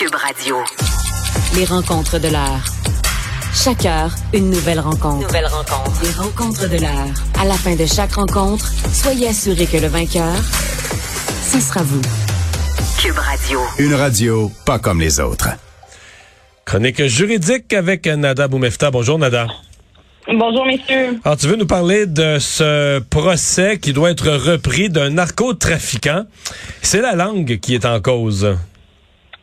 Cube Radio. Les rencontres de l'heure. Chaque heure, une nouvelle rencontre. Nouvelle rencontre. Les rencontres de l'heure. À la fin de chaque rencontre, soyez assurés que le vainqueur, ce sera vous. Cube Radio. Une radio pas comme les autres. Chronique juridique avec Nada Boumefta. Bonjour Nada. Bonjour, messieurs. Alors, tu veux nous parler de ce procès qui doit être repris d'un narcotrafiquant. C'est la langue qui est en cause.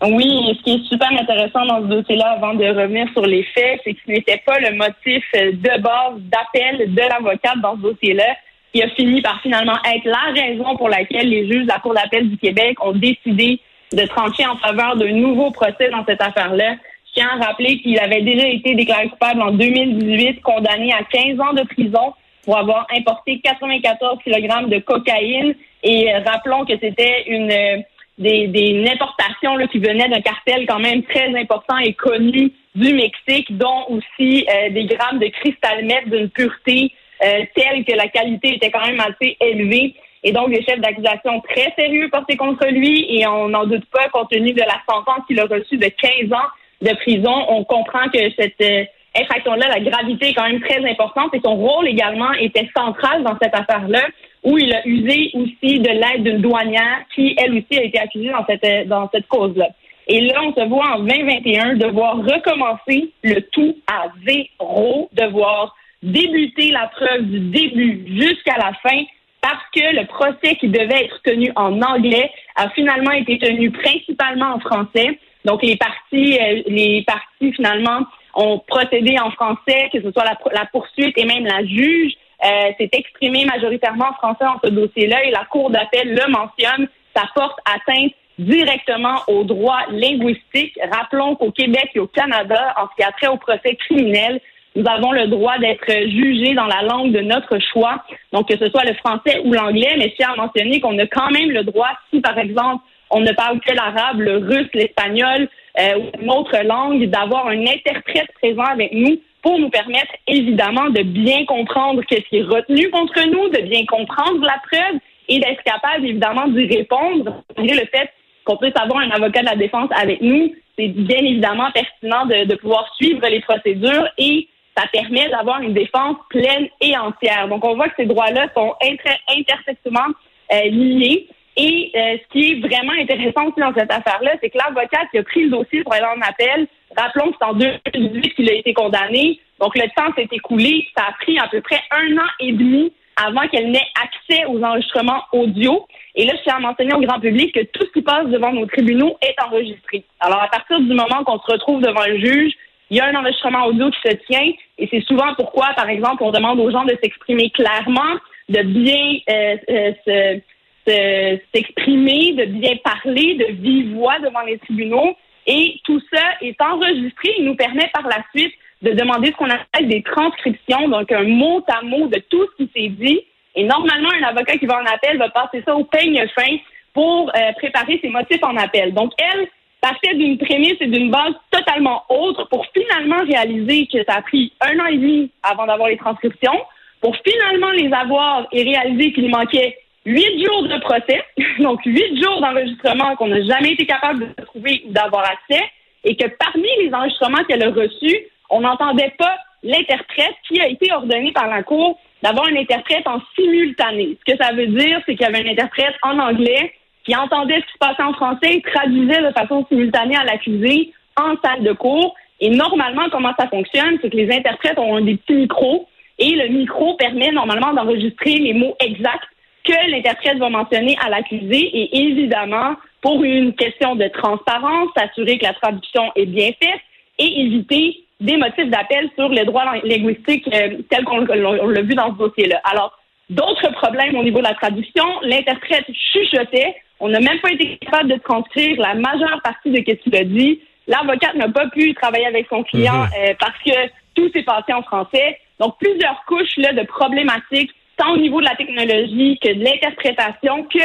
Oui, ce qui est super intéressant dans ce dossier-là, avant de revenir sur les faits, c'est que ce n'était pas le motif de base d'appel de l'avocate dans ce dossier-là qui a fini par finalement être la raison pour laquelle les juges de la Cour d'appel du Québec ont décidé de trancher en faveur d'un nouveau procès dans cette affaire-là. Je tiens à rappeler qu'il avait déjà été déclaré coupable en 2018, condamné à 15 ans de prison pour avoir importé 94 kg de cocaïne. Et euh, rappelons que c'était une euh, des, des importations là, qui venaient d'un cartel quand même très important et connu du Mexique, dont aussi euh, des grammes de cristal meth d'une pureté telle que la qualité était quand même assez élevée. Et donc, des chefs d'accusation très sérieux portés contre lui et on n'en doute pas, compte tenu de la sentence qu'il a reçue de 15 ans de prison, on comprend que cette euh, infraction-là, la gravité est quand même très importante et son rôle également était central dans cette affaire-là, où il a usé aussi de l'aide d'une douanière qui, elle aussi, a été accusée dans cette, euh, dans cette cause-là. Et là, on se voit en 2021 devoir recommencer le tout à zéro, devoir débuter la preuve du début jusqu'à la fin parce que le procès qui devait être tenu en anglais a finalement été tenu principalement en français. Donc les parties, euh, les parties finalement ont procédé en français, que ce soit la, poursuite et même la juge euh, s'est exprimée majoritairement en français dans ce dossier-là et la Cour d'appel le mentionne. Ça porte atteinte directement aux droits linguistiques. Rappelons qu'au Québec et au Canada, en ce qui a trait au procès criminel, nous avons le droit d'être jugés dans la langue de notre choix, donc que ce soit le français ou l'anglais, mais je tiens à mentionner qu'on a quand même le droit, si par exemple on ne parle que l'arabe, le russe, l'espagnol euh, ou une autre langue, d'avoir un interprète présent avec nous pour nous permettre évidemment de bien comprendre ce qui est retenu contre nous, de bien comprendre la preuve et d'être capable évidemment d'y répondre. Malgré le fait qu'on puisse avoir un avocat de la défense avec nous, c'est bien évidemment pertinent de, pouvoir suivre les procédures et ça permet d'avoir une défense pleine et entière. Donc, on voit que ces droits-là sont inter intersectement euh, liés. Et euh, ce qui est vraiment intéressant aussi dans cette affaire-là, c'est que l'avocat qui a pris le dossier pour aller en appel, rappelons que c'est en 2018 qu'il a été condamné. Donc le temps s'est écoulé. Ça a pris à peu près un an et demi avant qu'elle n'ait accès aux enregistrements audio. Et là, je tiens à mentionner au grand public que tout ce qui passe devant nos tribunaux est enregistré. Alors, à partir du moment qu'on se retrouve devant un juge, il y a un enregistrement audio qui se tient. Et c'est souvent pourquoi, par exemple, on demande aux gens de s'exprimer clairement, de bien euh, euh, se s'exprimer, de bien parler, de vive voix devant les tribunaux. Et tout ça est enregistré et nous permet par la suite de demander ce qu'on appelle des transcriptions, donc un mot à mot de tout ce qui s'est dit. Et normalement, un avocat qui va en appel va passer ça au peigne fin pour euh, préparer ses motifs en appel. Donc, elle partait d'une prémisse et d'une base totalement autre pour finalement réaliser que ça a pris un an et demi avant d'avoir les transcriptions, pour finalement les avoir et réaliser qu'il manquait huit jours de procès, donc huit jours d'enregistrement qu'on n'a jamais été capable de trouver ou d'avoir accès, et que parmi les enregistrements qu'elle a reçus, on n'entendait pas l'interprète qui a été ordonné par la Cour d'avoir un interprète en simultané. Ce que ça veut dire, c'est qu'il y avait un interprète en anglais qui entendait ce qui se passait en français et traduisait de façon simultanée à l'accusé en salle de cours. Et normalement, comment ça fonctionne, c'est que les interprètes ont des petits micros et le micro permet normalement d'enregistrer les mots exacts que l'interprète va mentionner à l'accusé et évidemment, pour une question de transparence, s'assurer que la traduction est bien faite et éviter des motifs d'appel sur les droits linguistiques euh, tels qu'on l'a vu dans ce dossier-là. Alors, d'autres problèmes au niveau de la traduction, l'interprète chuchotait, on n'a même pas été capable de transcrire la majeure partie de ce qu'il a dit. L'avocate n'a pas pu travailler avec son client mhm. euh, parce que tout s'est passé en français. Donc, plusieurs couches là, de problématiques tant au niveau de la technologie que de l'interprétation que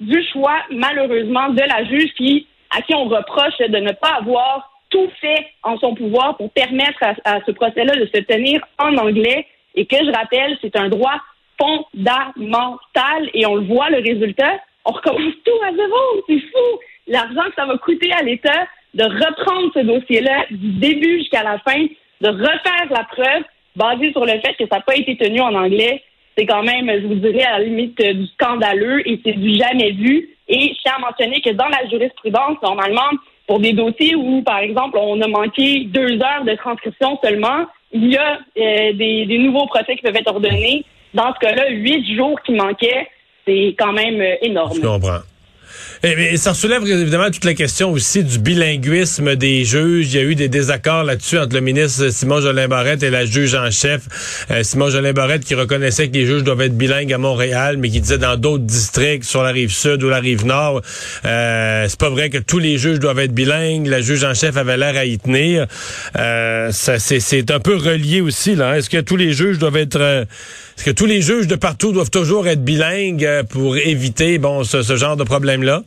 du choix, malheureusement, de la juge qui, à qui on reproche de ne pas avoir tout fait en son pouvoir pour permettre à, ce procès-là de se tenir en anglais et que je rappelle, c'est un droit fondamental et on le voit, le résultat. On recommence tout à zéro, c'est fou. L'argent que ça va coûter à l'État de reprendre ce dossier-là du début jusqu'à la fin, de refaire la preuve basée sur le fait que ça n'a pas été tenu en anglais, c'est quand même, je vous dirais, à la limite euh, du scandaleux et c'est du jamais vu. Et je tiens à mentionner que dans la jurisprudence, normalement, pour des dossiers où, par exemple, on a manqué deux heures de transcription seulement, il y a euh, des, des, nouveaux procès qui peuvent être ordonnés. Dans ce cas-là, huit jours qui manquaient, c'est quand même euh, énorme. Je comprends. Et, ça soulève évidemment toute la question aussi du bilinguisme des juges. Il y a eu des désaccords là-dessus entre le ministre Simon Jolin Barrette et la juge en chef. Euh, Simon Jolin Barrette qui reconnaissait que les juges doivent être bilingues à Montréal, mais qui disait dans d'autres districts, sur la rive sud ou la rive nord, euh, c'est pas vrai que tous les juges doivent être bilingues. La juge en chef avait l'air à y tenir. Euh, c'est un peu relié aussi là. Est-ce que tous les juges doivent être euh, est-ce que tous les juges de partout doivent toujours être bilingues euh, pour éviter bon ce, genre de problème-là?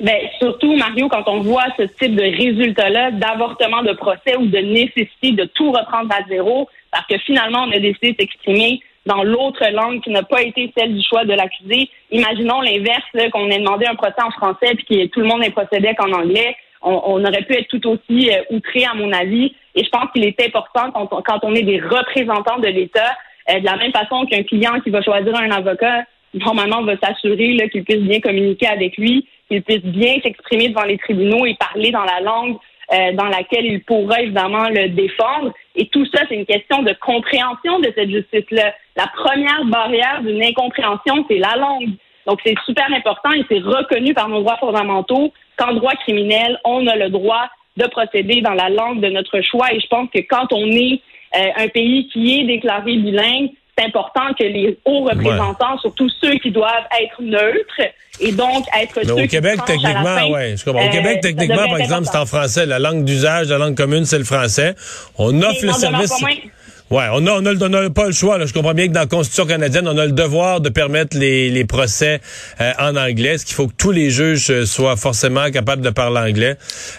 Ben, surtout, Mario, quand on voit ce type de résultat-là, d'avortement de procès ou de nécessité de tout reprendre à zéro, parce que finalement, on a décidé de s'exprimer dans l'autre langue qui n'a pas été celle du choix de l'accusé. Imaginons l'inverse, qu'on ait demandé un procès en français puis que tout le monde ait procédé qu'en anglais. On, aurait pu être tout aussi euh, outré, à mon avis. Et je pense qu'il est important quand on, quand on est des représentants de l'État, euh, de la même façon qu'un client qui va choisir un avocat, normalement, va s'assurer qu'il puisse bien communiquer avec lui, qu'il puisse bien s'exprimer devant les tribunaux et parler dans la langue euh, dans laquelle il pourra évidemment le défendre. Et tout ça, c'est une question de compréhension de cette justice-là. La première barrière d'une incompréhension, c'est la langue. Donc, c'est super important et c'est reconnu par nos droits fondamentaux qu'en droit criminel, on a le droit de procéder dans la langue de notre choix. Et je pense que quand on est euh, un pays qui est déclaré bilingue, c'est important que les hauts représentants, surtout ceux qui doivent être neutres et donc être Mais ceux au Québec, qui techniquement, ouais, je comprends. Au Québec, euh, techniquement, par exemple, c'est en français. La langue d'usage, la langue commune, c'est le français. On offre le service. Ouais, on a, on a, pas le choix. Là. Je comprends bien que dans la Constitution canadienne, on a le devoir de permettre les, les procès euh, en anglais. Ce qu'il faut que tous les juges euh, soient forcément capables de parler anglais.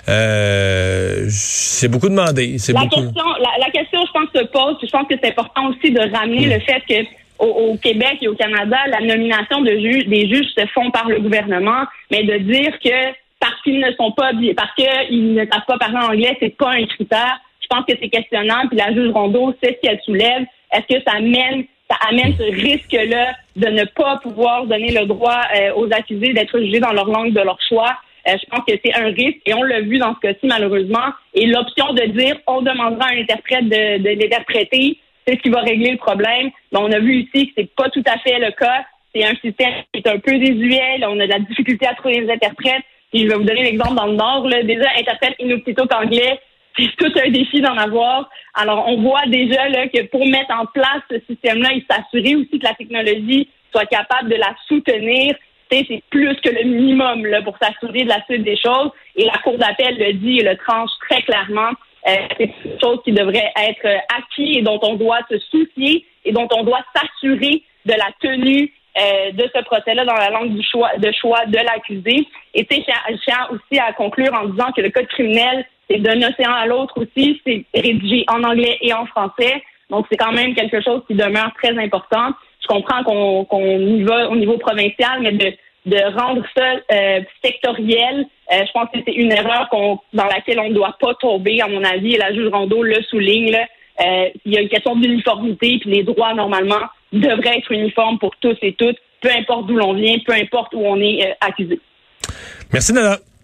Euh, c'est beaucoup demandé. C'est la beaucoup. Question, la, la, question, je pense, se pose. je pense que c'est important aussi de ramener le fait que au, au, Québec et au Canada, la nomination de juges, des juges se font par le gouvernement, mais de dire que parce qu'ils ne sont pas, parce qu'ils ne savent pas parler anglais, c'est pas un critère je pense que c'est questionnant. Puis la juge Rondeau sait ce qu'elle soulève. Est-ce que ça amène, ça amène ce risque-là de ne pas pouvoir donner le droit euh, aux accusés d'être jugés dans leur langue de leur choix? Euh, je pense que c'est un risque et on l'a vu dans ce cas-ci malheureusement. Et l'option de dire on demandera à un interprète de, de l'interpréter, c'est ce qui va régler le problème. Mais on a vu ici que c'est pas tout à fait le cas. C'est un système qui est un peu désuet. on a de la difficulté à trouver les interprètes. Et je vais vous donner l'exemple dans le Nord. Déjà, interprète inuktitut anglais, c'est tout un défi d'en avoir. Alors, on voit déjà là, que pour mettre en place ce système-là et s'assurer aussi que la technologie soit capable de la soutenir, c'est plus que le minimum là, pour s'assurer de la suite des choses. Et la Cour d'appel le dit et le tranche très clairement. Euh, c'est quelque chose qui devrait être acquis et dont on doit se soucier et dont on doit s'assurer de la tenue euh, de ce procès-là dans la langue du choix, de choix de l'accusé. Et tiens aussi à conclure en disant que le code criminel c'est d'un océan à l'autre aussi. C'est rédigé en anglais et en français. Donc, c'est quand même quelque chose qui demeure très important. Je comprends qu'on y va au niveau provincial, mais de, rendre ça euh, sectoriel, euh, je pense que c'est une erreur dans laquelle on ne doit pas tomber, à mon avis, et la juge Rondeau le souligne. Euh, il y a une question d'uniformité, puis les droits, normalement, devraient être uniformes pour tous et toutes, peu importe d'où l'on vient, peu importe où on est accusé. Merci, Nana.